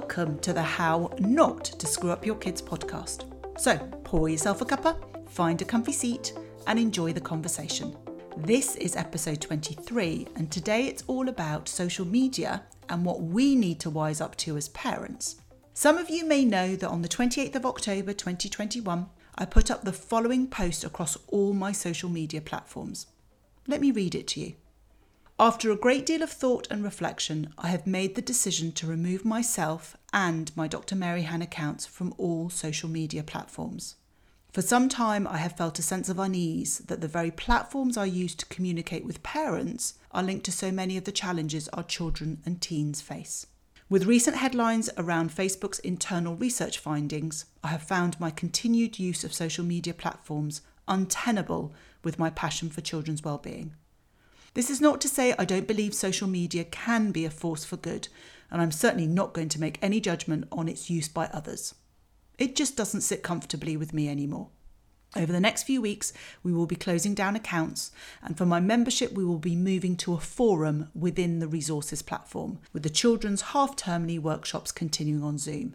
welcome to the How Not to Screw Up Your Kids podcast. So, pour yourself a cuppa, find a comfy seat, and enjoy the conversation. This is episode 23, and today it's all about social media and what we need to wise up to as parents. Some of you may know that on the 28th of October 2021, I put up the following post across all my social media platforms. Let me read it to you. After a great deal of thought and reflection, I have made the decision to remove myself and my Dr. Maryhan accounts from all social media platforms. For some time, I have felt a sense of unease that the very platforms I use to communicate with parents are linked to so many of the challenges our children and teens face. With recent headlines around Facebook's internal research findings, I have found my continued use of social media platforms untenable with my passion for children's well-being. This is not to say I don't believe social media can be a force for good, and I'm certainly not going to make any judgment on its use by others. It just doesn't sit comfortably with me anymore. Over the next few weeks, we will be closing down accounts, and for my membership, we will be moving to a forum within the resources platform, with the children's half termly workshops continuing on Zoom.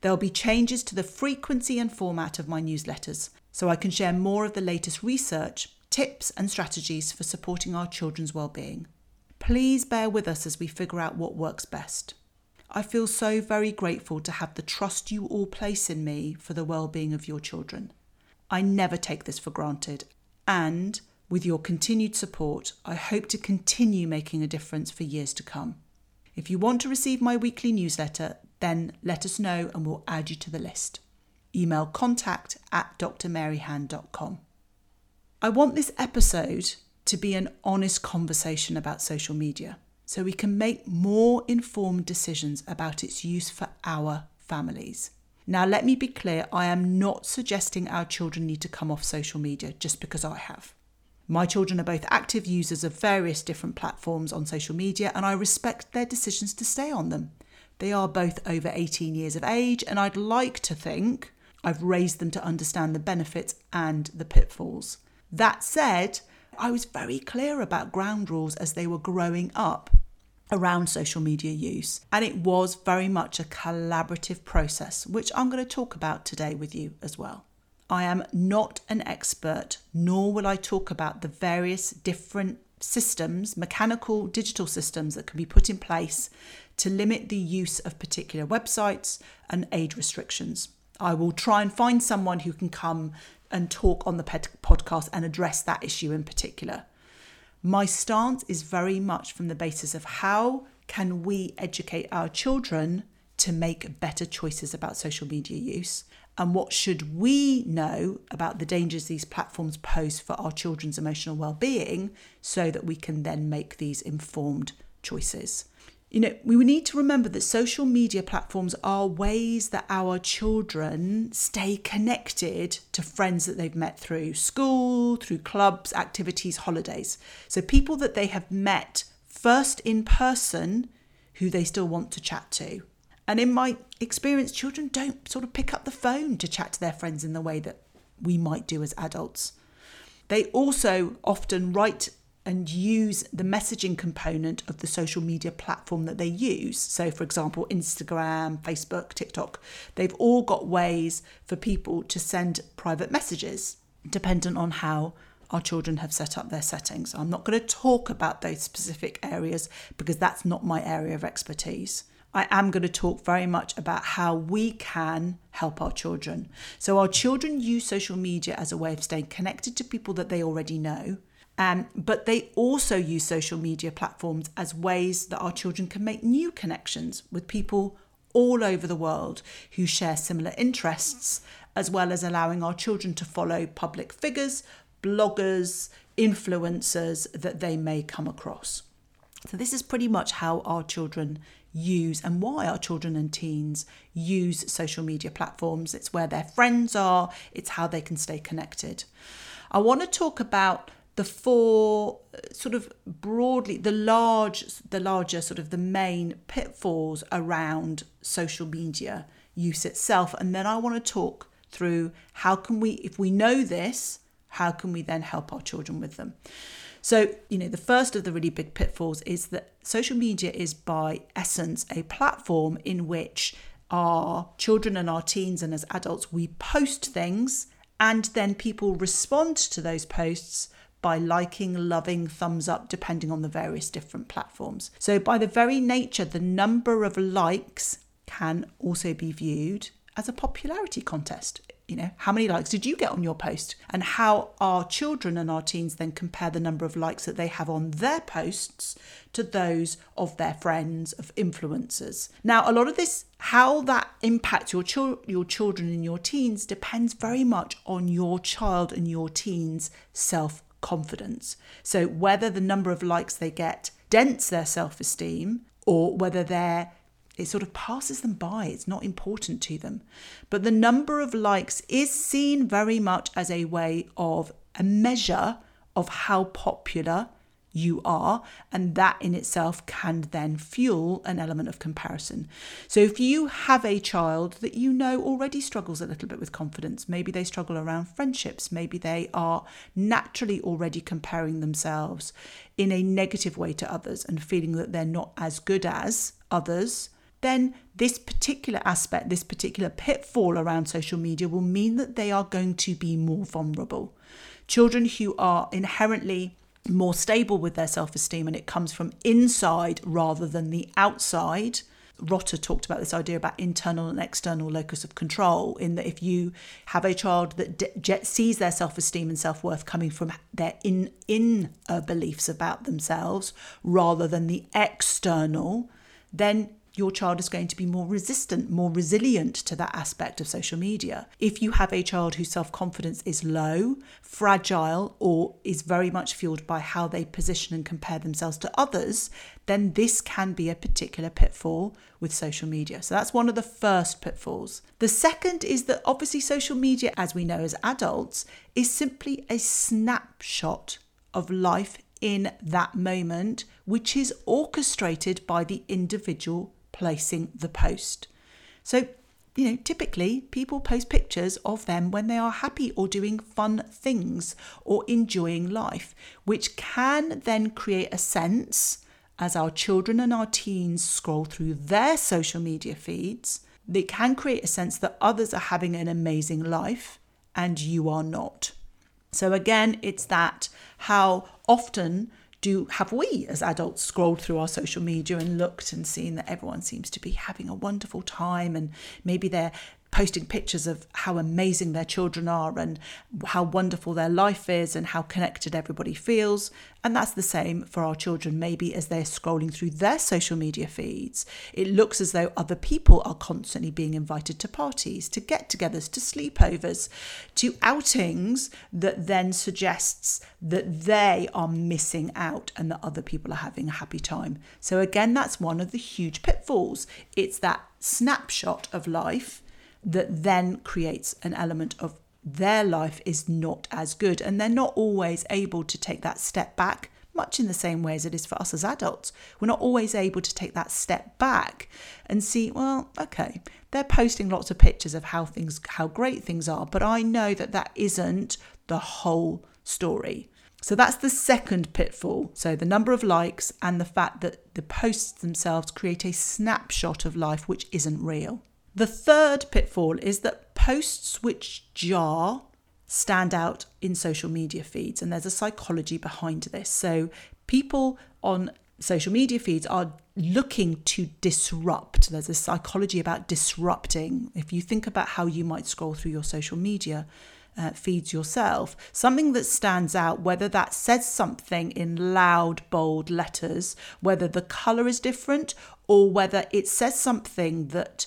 There will be changes to the frequency and format of my newsletters, so I can share more of the latest research tips and strategies for supporting our children's well-being. Please bear with us as we figure out what works best. I feel so very grateful to have the trust you all place in me for the well-being of your children. I never take this for granted, and with your continued support, I hope to continue making a difference for years to come. If you want to receive my weekly newsletter, then let us know and we'll add you to the list. Email contact at drmaryhan.com. I want this episode to be an honest conversation about social media so we can make more informed decisions about its use for our families. Now, let me be clear I am not suggesting our children need to come off social media just because I have. My children are both active users of various different platforms on social media, and I respect their decisions to stay on them. They are both over 18 years of age, and I'd like to think I've raised them to understand the benefits and the pitfalls. That said, I was very clear about ground rules as they were growing up around social media use. And it was very much a collaborative process, which I'm going to talk about today with you as well. I am not an expert, nor will I talk about the various different systems, mechanical, digital systems that can be put in place to limit the use of particular websites and age restrictions. I will try and find someone who can come and talk on the podcast and address that issue in particular. My stance is very much from the basis of how can we educate our children to make better choices about social media use and what should we know about the dangers these platforms pose for our children's emotional well-being so that we can then make these informed choices. You know, we need to remember that social media platforms are ways that our children stay connected to friends that they've met through school, through clubs, activities, holidays. So people that they have met first in person who they still want to chat to. And in my experience, children don't sort of pick up the phone to chat to their friends in the way that we might do as adults. They also often write and use the messaging component of the social media platform that they use. So, for example, Instagram, Facebook, TikTok, they've all got ways for people to send private messages dependent on how our children have set up their settings. I'm not going to talk about those specific areas because that's not my area of expertise. I am going to talk very much about how we can help our children. So, our children use social media as a way of staying connected to people that they already know um, but they also use social media platforms as ways that our children can make new connections with people all over the world who share similar interests, as well as allowing our children to follow public figures, bloggers, influencers that they may come across. So, this is pretty much how our children use and why our children and teens use social media platforms. It's where their friends are, it's how they can stay connected. I want to talk about the four uh, sort of broadly the large the larger sort of the main pitfalls around social media use itself and then I want to talk through how can we if we know this How can we then help our children with them? So, you know, the first of the really big pitfalls is that social media is by essence a platform in which our children and our teens and as adults we post things and then people respond to those posts by liking, loving, thumbs up, depending on the various different platforms. So, by the very nature, the number of likes can also be viewed as a popularity contest. You know, how many likes did you get on your post? And how our children and our teens then compare the number of likes that they have on their posts to those of their friends, of influencers. Now, a lot of this, how that impacts your, cho- your children and your teens, depends very much on your child and your teens' self confidence. So, whether the number of likes they get dents their self esteem or whether they're it sort of passes them by. It's not important to them. But the number of likes is seen very much as a way of a measure of how popular you are, and that in itself can then fuel an element of comparison. So, if you have a child that you know already struggles a little bit with confidence, maybe they struggle around friendships, maybe they are naturally already comparing themselves in a negative way to others and feeling that they're not as good as others. Then, this particular aspect, this particular pitfall around social media will mean that they are going to be more vulnerable. Children who are inherently more stable with their self esteem and it comes from inside rather than the outside. Rotter talked about this idea about internal and external locus of control, in that if you have a child that de- sees their self esteem and self worth coming from their in in beliefs about themselves rather than the external, then your child is going to be more resistant, more resilient to that aspect of social media. If you have a child whose self confidence is low, fragile, or is very much fueled by how they position and compare themselves to others, then this can be a particular pitfall with social media. So that's one of the first pitfalls. The second is that obviously social media, as we know as adults, is simply a snapshot of life in that moment, which is orchestrated by the individual placing the post. So, you know, typically people post pictures of them when they are happy or doing fun things or enjoying life, which can then create a sense as our children and our teens scroll through their social media feeds. They can create a sense that others are having an amazing life and you are not. So, again, it's that how often do have we as adults scrolled through our social media and looked and seen that everyone seems to be having a wonderful time and maybe they're posting pictures of how amazing their children are and how wonderful their life is and how connected everybody feels. And that's the same for our children, maybe as they're scrolling through their social media feeds. It looks as though other people are constantly being invited to parties, to get togethers, to sleepovers, to outings that then suggests that they are missing out and that other people are having a happy time. So, again, that's one of the huge pitfalls. It's that snapshot of life that then creates an element of their life is not as good. And they're not always able to take that step back, much in the same way as it is for us as adults. We're not always able to take that step back and see, well, okay, they're posting lots of pictures of how things, how great things are, but I know that that isn't the whole story. So that's the second pitfall. So the number of likes and the fact that the posts themselves create a snapshot of life which isn't real. The third pitfall is that posts which jar stand out in social media feeds, and there's a psychology behind this. So, people on social media feeds are looking to disrupt. There's a psychology about disrupting. If you think about how you might scroll through your social media, uh, feeds yourself, something that stands out, whether that says something in loud, bold letters, whether the colour is different, or whether it says something that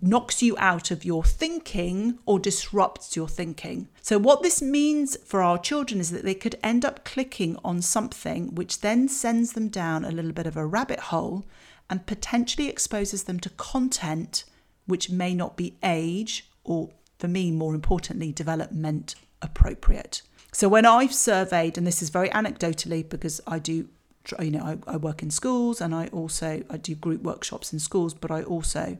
knocks you out of your thinking or disrupts your thinking. So, what this means for our children is that they could end up clicking on something which then sends them down a little bit of a rabbit hole and potentially exposes them to content which may not be age or, for me, more importantly, development appropriate. So, when I've surveyed, and this is very anecdotally because I do you know I, I, work in schools and i also i do group workshops in schools but i also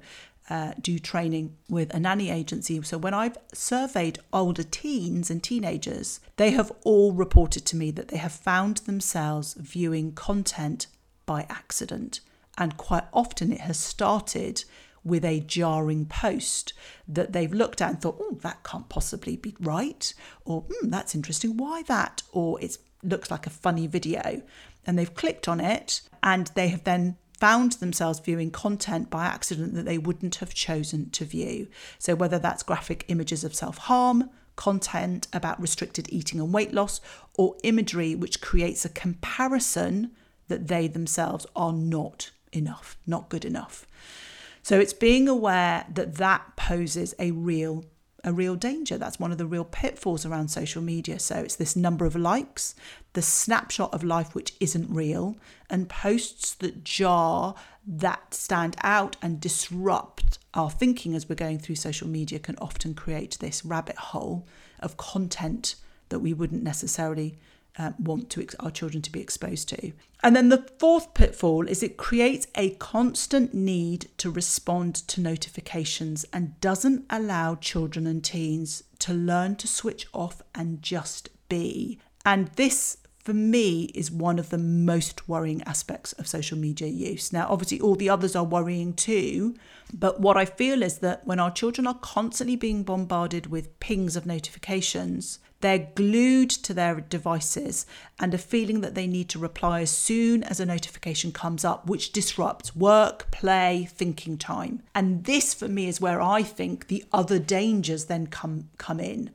uh, do training with a nanny agency. So when I've surveyed older teens and teenagers, they have all reported to me that they have found themselves viewing content by accident. And quite often it has started with a jarring post that they've looked at and thought, oh, that can't possibly be right. Or, hmm, that's interesting. Why that? Or it looks like a funny video. And they've clicked on it and they have then found themselves viewing content by accident that they wouldn't have chosen to view. So, whether that's graphic images of self harm, content about restricted eating and weight loss, or imagery which creates a comparison that they themselves are not enough, not good enough. So, it's being aware that that poses a real a real danger. That's one of the real pitfalls around social media. So it's this number of likes, the snapshot of life which isn't real, and posts that jar, that stand out and disrupt our thinking as we're going through social media can often create this rabbit hole of content that we wouldn't necessarily uh, want to our children to be exposed to. And then the fourth pitfall is it creates a constant need to respond to notifications and doesn't allow children and teens to learn to switch off and just be. And this for me is one of the most worrying aspects of social media use. Now, obviously, all the others are worrying too, but what I feel is that when our children are constantly being bombarded with pings of notifications, they're glued to their devices and a feeling that they need to reply as soon as a notification comes up, which disrupts work, play, thinking time. And this, for me, is where I think the other dangers then come, come in.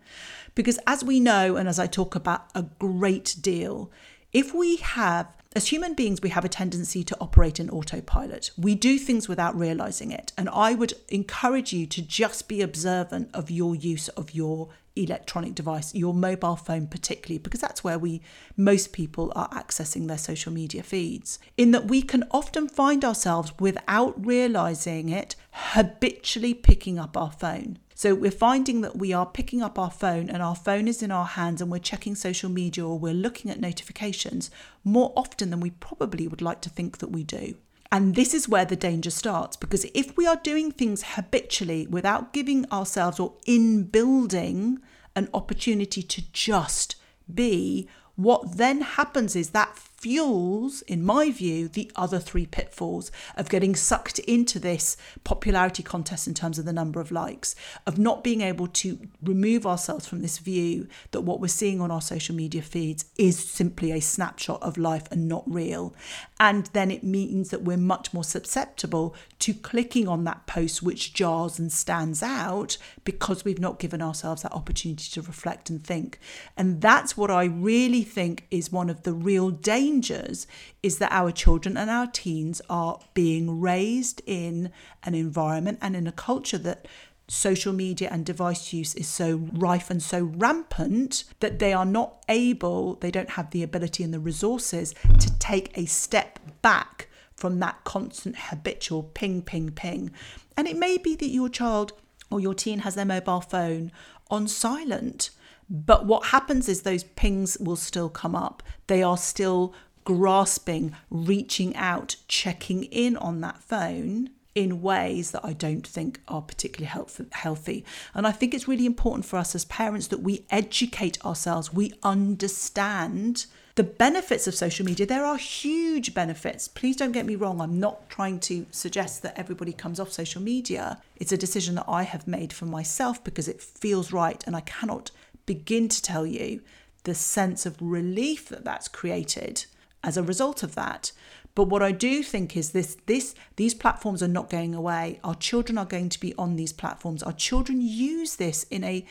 Because as we know, and as I talk about a great deal, if we have as human beings, we have a tendency to operate in autopilot. We do things without realizing it. And I would encourage you to just be observant of your use of your electronic device, your mobile phone particularly, because that's where we most people are accessing their social media feeds. In that we can often find ourselves without realizing it habitually picking up our phone. So we're finding that we are picking up our phone and our phone is in our hands and we're checking social media or we're looking at notifications more often than we probably would like to think that we do. And this is where the danger starts because if we are doing things habitually without giving ourselves or in building an opportunity to just be, what then happens is that fuels, in my view, the other three pitfalls of getting sucked into this popularity contest in terms of the number of likes, of not being able to remove ourselves from this view that what we're seeing on our social media feeds is simply a snapshot of life and not real. And then it means that we're much more susceptible to clicking on that post which jars and stands out because we've not given ourselves that opportunity to reflect and think. And that's what I really think is one of the real dangers dangers is that our children and our teens are being raised in an environment and in a culture that social media and device use is so rife and so rampant that they are not able, they don't have the ability and the resources to take a step back from that constant habitual ping, ping, ping. And it may be that your child or your teen has their mobile phone on silent but what happens is those pings will still come up. They are still grasping, reaching out, checking in on that phone in ways that I don't think are particularly healthy. And I think it's really important for us as parents that we educate ourselves, we understand the benefits of social media. There are huge benefits. Please don't get me wrong, I'm not trying to suggest that everybody comes off social media. It's a decision that I have made for myself because it feels right and I cannot begin to tell you the sense of relief that that's created as a result of that. But what I do think is this this these platforms are not going away. Our children are going to be on these platforms. Our children use this in a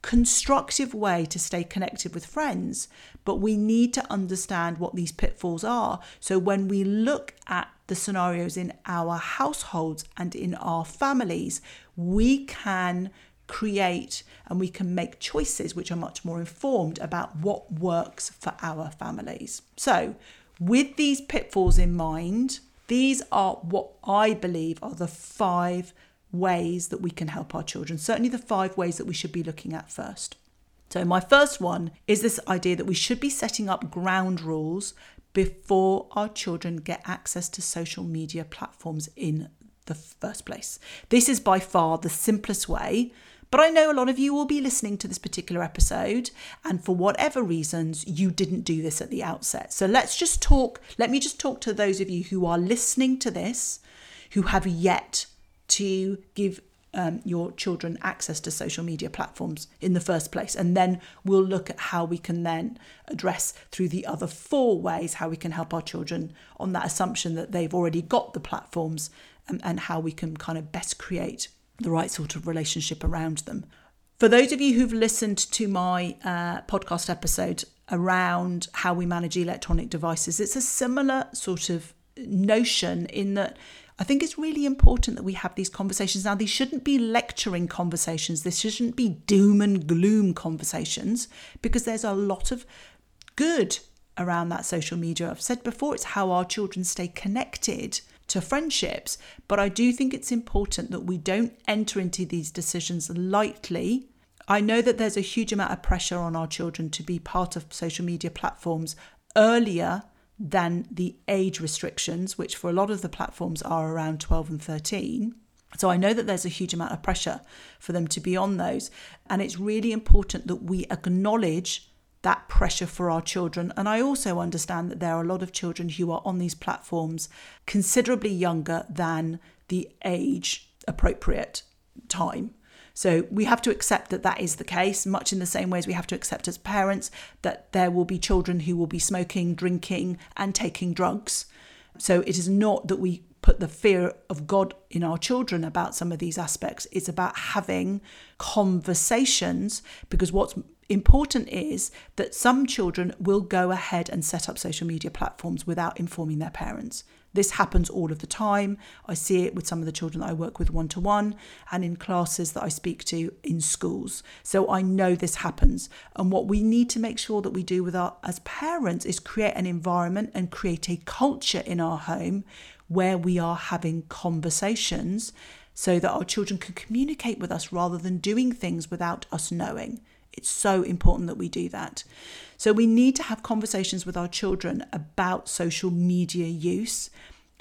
constructive way to stay connected with friends, but we need to understand what these pitfalls are. So when we look at the scenarios in our households and in our families, we can create and we can make choices which are much more informed about what works for our families. So, with these pitfalls in mind, these are what I believe are the five ways that we can help our children. Certainly, the five ways that we should be looking at first. So, my first one is this idea that we should be setting up ground rules before our children get access to social media platforms in the first place. This is by far the simplest way. But I know a lot of you will be listening to this particular episode, and for whatever reasons, you didn't do this at the outset. So let's just talk. Let me just talk to those of you who are listening to this who have yet to give um, your children access to social media platforms in the first place. And then we'll look at how we can then address through the other four ways how we can help our children on that assumption that they've already got the platforms and, and how we can kind of best create the right sort of relationship around them. For those of you who've listened to my uh, podcast episode around how we manage electronic devices, it's a similar sort of notion in that I think it's really important that we have these conversations. Now, these shouldn't be lecturing conversations, this shouldn't be doom and gloom conversations because there's a lot of good around that social media. I've said before, it's how our children stay connected to friendships. But I do think it's important that we don't enter into these decisions lightly. I know that there's a huge amount of pressure on our children to be part of social media platforms earlier than the age restrictions, which for a lot of the platforms are around 12 and 13. So I know that there's a huge amount of pressure for them to be on those. And it's really important that we acknowledge that pressure for our children. And I also understand that there are a lot of children who are on these platforms considerably younger than the age appropriate time. So we have to accept that that is the case, much in the same way as we have to accept as parents that there will be children who will be smoking, drinking, and taking drugs. So it is not that we put the fear of God in our children about some of these aspects. It's about having conversations because what's important is that some children will go ahead and set up social media platforms without informing their parents. This happens all of the time. I see it with some of the children that I work with one to one and in classes that I speak to in schools. So I know this happens. And what we need to make sure that we do with our as parents is create an environment and create a culture in our home where we are having conversations so that our children can communicate with us rather than doing things without us knowing. It's so important that we do that. So we need to have conversations with our children about social media use,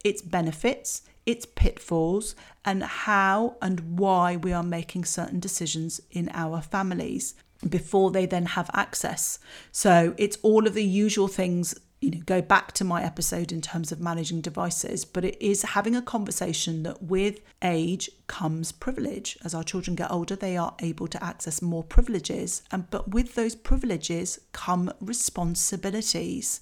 its benefits, its pitfalls, and how and why we are making certain decisions in our families before they then have access. So it's all of the usual things you know go back to my episode in terms of managing devices but it is having a conversation that with age comes privilege. As our children get older they are able to access more privileges and but with those privileges come responsibilities.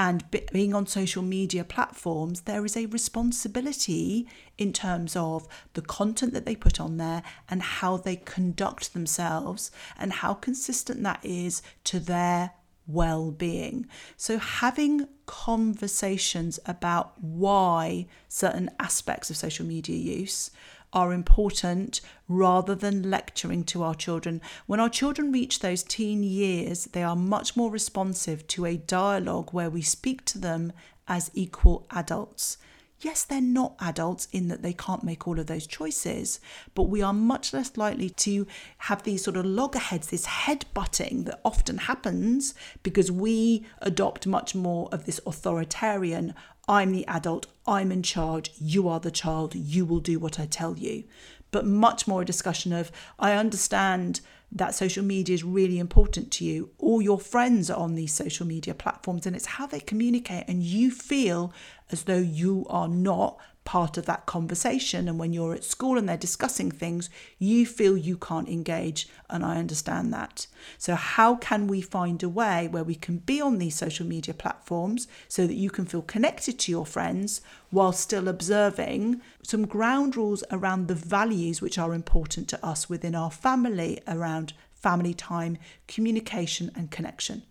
And being on social media platforms there is a responsibility in terms of the content that they put on there and how they conduct themselves and how consistent that is to their well being. So, having conversations about why certain aspects of social media use are important rather than lecturing to our children. When our children reach those teen years, they are much more responsive to a dialogue where we speak to them as equal adults. Yes, they're not adults in that they can't make all of those choices, but we are much less likely to have these sort of loggerheads, this head butting that often happens because we adopt much more of this authoritarian I'm the adult, I'm in charge, you are the child, you will do what I tell you. But much more a discussion of I understand that social media is really important to you. All your friends are on these social media platforms, and it's how they communicate, and you feel as though you are not part of that conversation. And when you're at school and they're discussing things, you feel you can't engage. And I understand that. So, how can we find a way where we can be on these social media platforms so that you can feel connected to your friends while still observing some ground rules around the values which are important to us within our family, around family time, communication, and connection?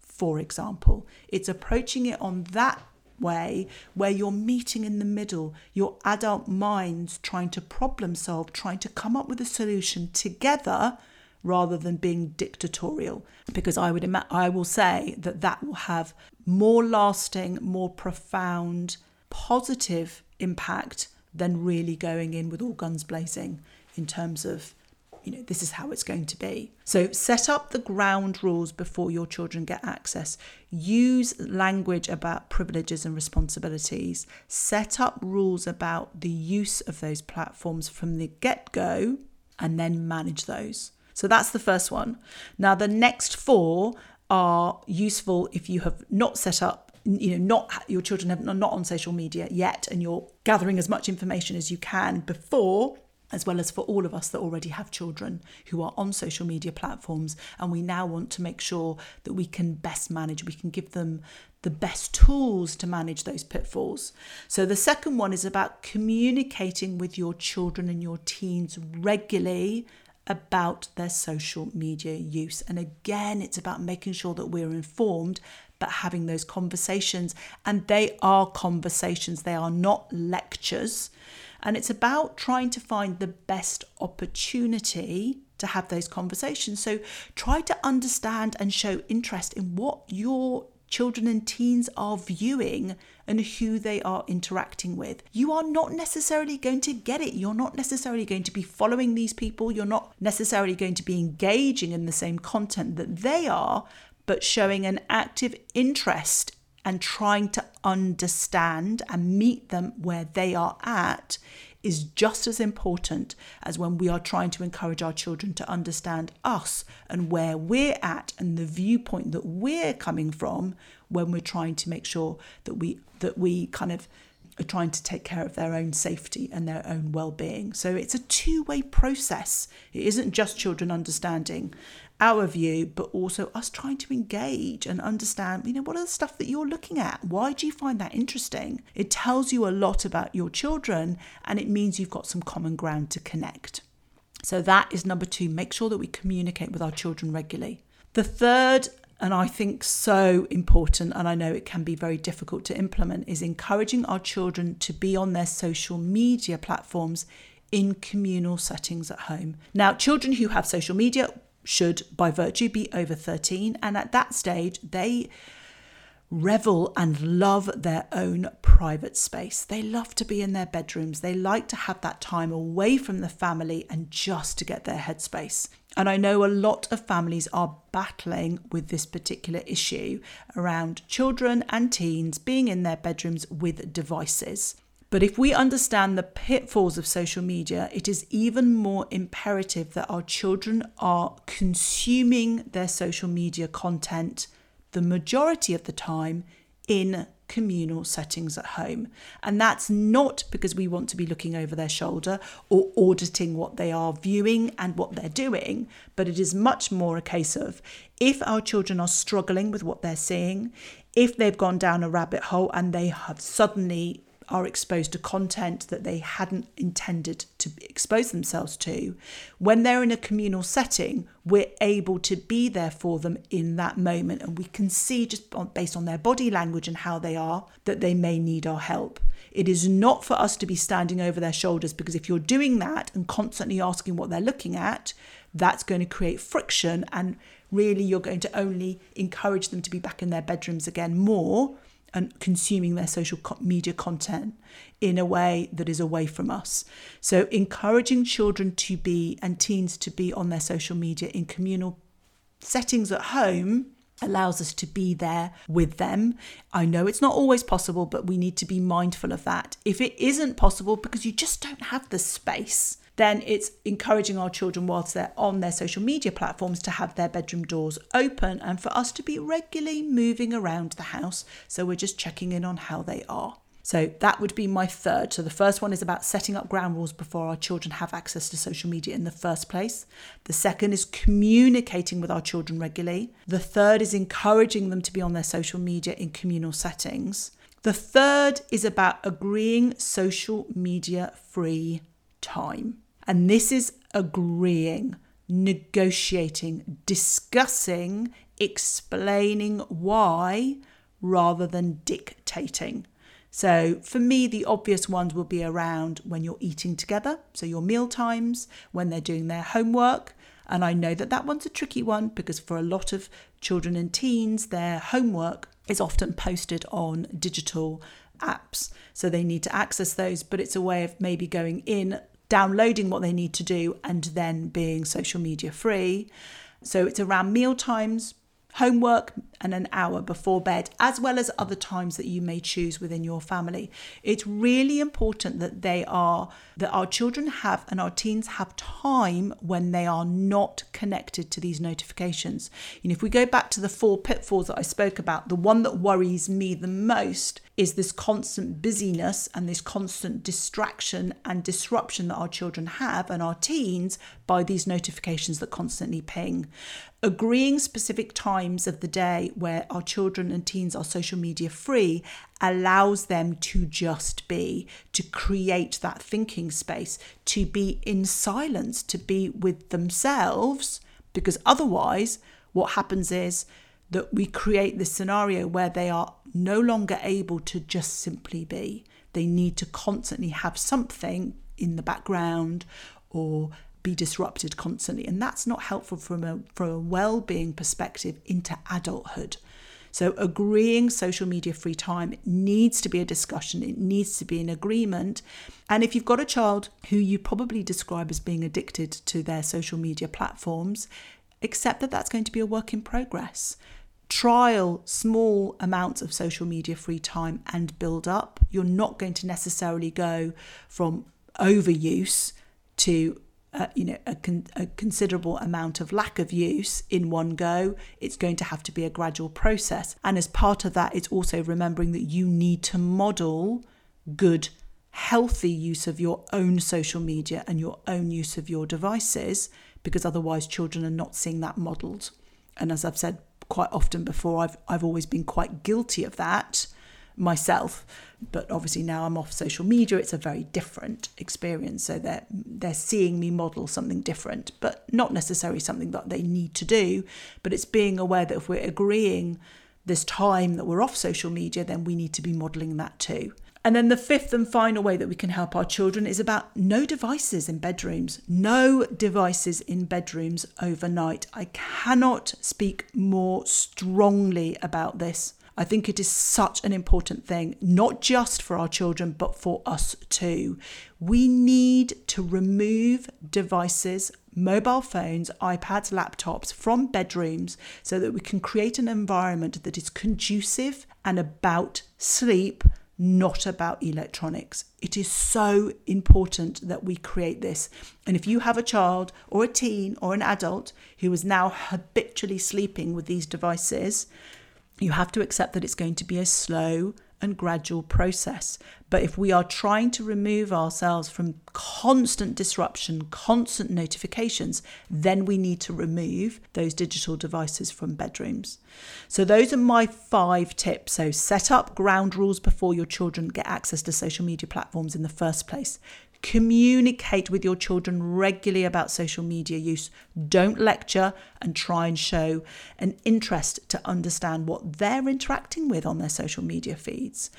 For example, it's approaching it on that way where you're meeting in the middle, your adult minds trying to problem solve, trying to come up with a solution together rather than being dictatorial. Because I would ima- I will say that that will have more lasting, more profound positive impact than really going in with all guns blazing in terms of you know, this is how it's going to be. So set up the ground rules before your children get access. Use language about privileges and responsibilities. Set up rules about the use of those platforms from the get go and then manage those. So that's the first one. Now, the next four are useful if you have not set up you know not your children have not on social media yet and you're gathering as much information as you can before as well as for all of us that already have children who are on social media platforms. And we now want to make sure that we can best manage, we can give them the best tools to manage those pitfalls. So, the second one is about communicating with your children and your teens regularly about their social media use. And again, it's about making sure that we're informed but having those conversations. And they are conversations, they are not lectures. And it's about trying to find the best opportunity to have those conversations. So try to understand and show interest in what your children and teens are viewing and who they are interacting with. You are not necessarily going to get it. You're not necessarily going to be following these people. You're not necessarily going to be engaging in the same content that they are, but showing an active interest and trying to understand and meet them where they are at is just as important as when we are trying to encourage our children to understand us and where we're at and the viewpoint that we're coming from when we're trying to make sure that we that we kind of are trying to take care of their own safety and their own well-being. So it's a two-way process. It isn't just children understanding our view, but also us trying to engage and understand, you know, what are the stuff that you're looking at? Why do you find that interesting? It tells you a lot about your children and it means you've got some common ground to connect. So that is number two. Make sure that we communicate with our children regularly. The third, and I think so important, and I know it can be very difficult to implement, is encouraging our children to be on their social media platforms in communal settings at home. Now, children who have social media should, by virtue, be over 13. And at that stage, they revel and love their own private space. They love to be in their bedrooms. They like to have that time away from the family and just to get their headspace. And I know a lot of families are battling with this particular issue around children and teens being in their bedrooms with devices. But if we understand the pitfalls of social media, it is even more imperative that our children are consuming their social media content the majority of the time in communal settings at home. And that's not because we want to be looking over their shoulder or auditing what they are viewing and what they're doing, but it is much more a case of if our children are struggling with what they're seeing, if they've gone down a rabbit hole and they have suddenly are exposed to content that they hadn't intended to expose themselves to, when they're in a communal setting, we're able to be there for them in that moment. And we can see, just based on their body language and how they are, that they may need our help. It is not for us to be standing over their shoulders because if you're doing that and constantly asking what they're looking at, that's going to create friction and really you're going to only encourage them to be back in their bedrooms again more and consuming their social media content in a way that is away from us. So, encouraging children to be and teens to be on their social media in communal settings at home allows us to be there with them. I know it's not always possible, but we need to be mindful of that. If it isn't possible because you just don't have the space, then it's encouraging our children whilst they're on their social media platforms to have their bedroom doors open and for us to be regularly moving around the house. So we're just checking in on how they are. So that would be my third. So the first one is about setting up ground rules before our children have access to social media in the first place. The second is communicating with our children regularly. The third is encouraging them to be on their social media in communal settings. The third is about agreeing social media free time. And this is agreeing, negotiating, discussing, explaining why rather than dictating. So, for me, the obvious ones will be around when you're eating together, so your meal times, when they're doing their homework. And I know that that one's a tricky one because for a lot of children and teens, their homework is often posted on digital apps. So they need to access those, but it's a way of maybe going in downloading what they need to do and then being social media free. So it's around meal times, homework, and an hour before bed, as well as other times that you may choose within your family. It's really important that they are that our children have and our teens have time when they are not connected to these notifications. And if we go back to the four pitfalls that I spoke about, the one that worries me the most is this constant busyness and this constant distraction and disruption that our children have and our teens by these notifications that constantly ping. Agreeing specific times of the day where our children and teens are social media free allows them to just be, to create that thinking space, to be in silence, to be with themselves, because otherwise, what happens is that we create this scenario where they are no longer able to just simply be. They need to constantly have something in the background or be disrupted constantly. And that's not helpful from a, from a well being perspective into adulthood. So, agreeing social media free time needs to be a discussion, it needs to be an agreement. And if you've got a child who you probably describe as being addicted to their social media platforms, accept that that's going to be a work in progress. Trial small amounts of social media free time and build up. You're not going to necessarily go from overuse to uh, you know a, con- a, considerable amount of lack of use in one go it's going to have to be a gradual process. And as part of that it's also remembering that you need to model good healthy use of your own social media and your own use of your devices because otherwise children are not seeing that modeled. And as i've said quite often before i've i've always been quite guilty of that myself. But obviously now I'm off social media, it's a very different experience. So they're they're seeing me model something different, but not necessarily something that they need to do. But it's being aware that if we're agreeing this time that we're off social media, then we need to be modeling that too. And then the fifth and final way that we can help our children is about no devices in bedrooms. No devices in bedrooms overnight. I cannot speak more strongly about this. I think it is such an important thing, not just for our children, but for us too. We need to remove devices, mobile phones, iPads, laptops from bedrooms so that we can create an environment that is conducive and about sleep not about electronics. It is so important that we create this. And if you have a child or a teen or an adult who is now habitually sleeping with these devices, you have to accept that it's going to be a slow and gradual process. But if we are trying to remove ourselves from constant disruption, constant notifications, then we need to remove those digital devices from bedrooms. So, those are my five tips. So, set up ground rules before your children get access to social media platforms in the first place. Communicate with your children regularly about social media use. Don't lecture and try and show an interest to understand what they're interacting with on their social media feeds.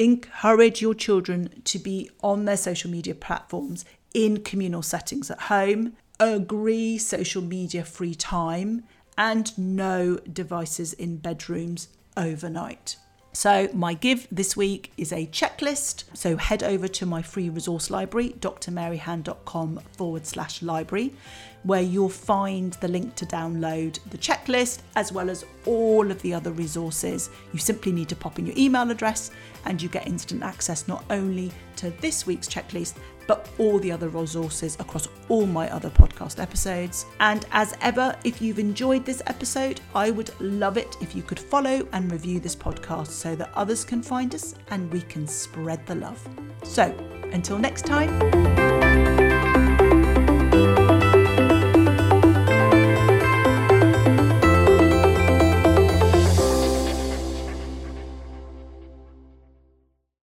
Encourage your children to be on their social media platforms in communal settings at home. Agree social media free time and no devices in bedrooms overnight. So, my give this week is a checklist. So, head over to my free resource library, drmaryhan.com forward slash library, where you'll find the link to download the checklist as well as all of the other resources. You simply need to pop in your email address and you get instant access not only to this week's checklist, but all the other resources across all my other podcast episodes. And as ever, if you've enjoyed this episode, I would love it if you could follow and review this podcast so that others can find us and we can spread the love. So, until next time.